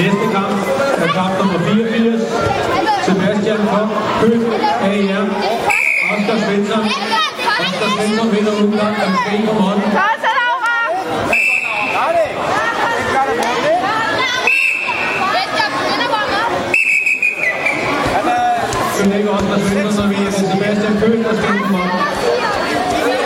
Næste kamp er kamp nummer 84. Sebastian Koch, Køb, AR. Oscar Svensson. Oscar Svensson vinder udgang af Spain på månden. Det er ikke der Svensson, så vi er Sebastian Køb, der skal på månden.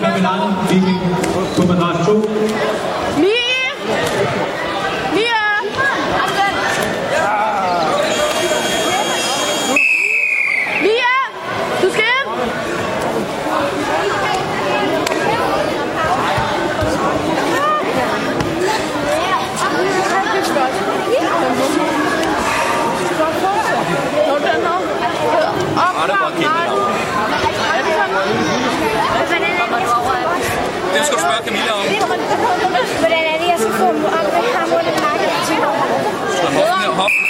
Edgar Kamelan Viking på madras 2. Mie! Mia! Mia! Du skal ind! Skal du spørge Camilla om. Hvordan er det, jeg skal få hammerne pakket til Hoften, hoften,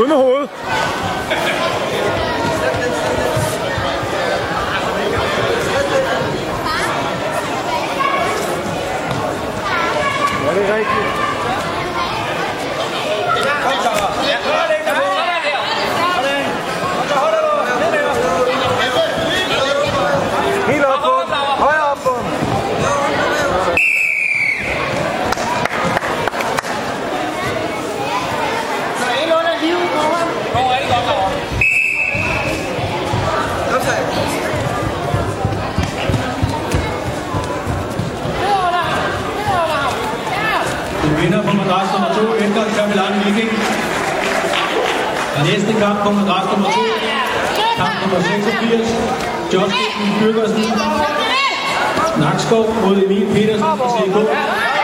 Unruhe. Madras nummer 2, Edgar Kamelan Viking. Næste kamp på madras nummer 2, kamp nummer 86, Justin Byrgersen Nakskov mod Emil Petersen fra CK.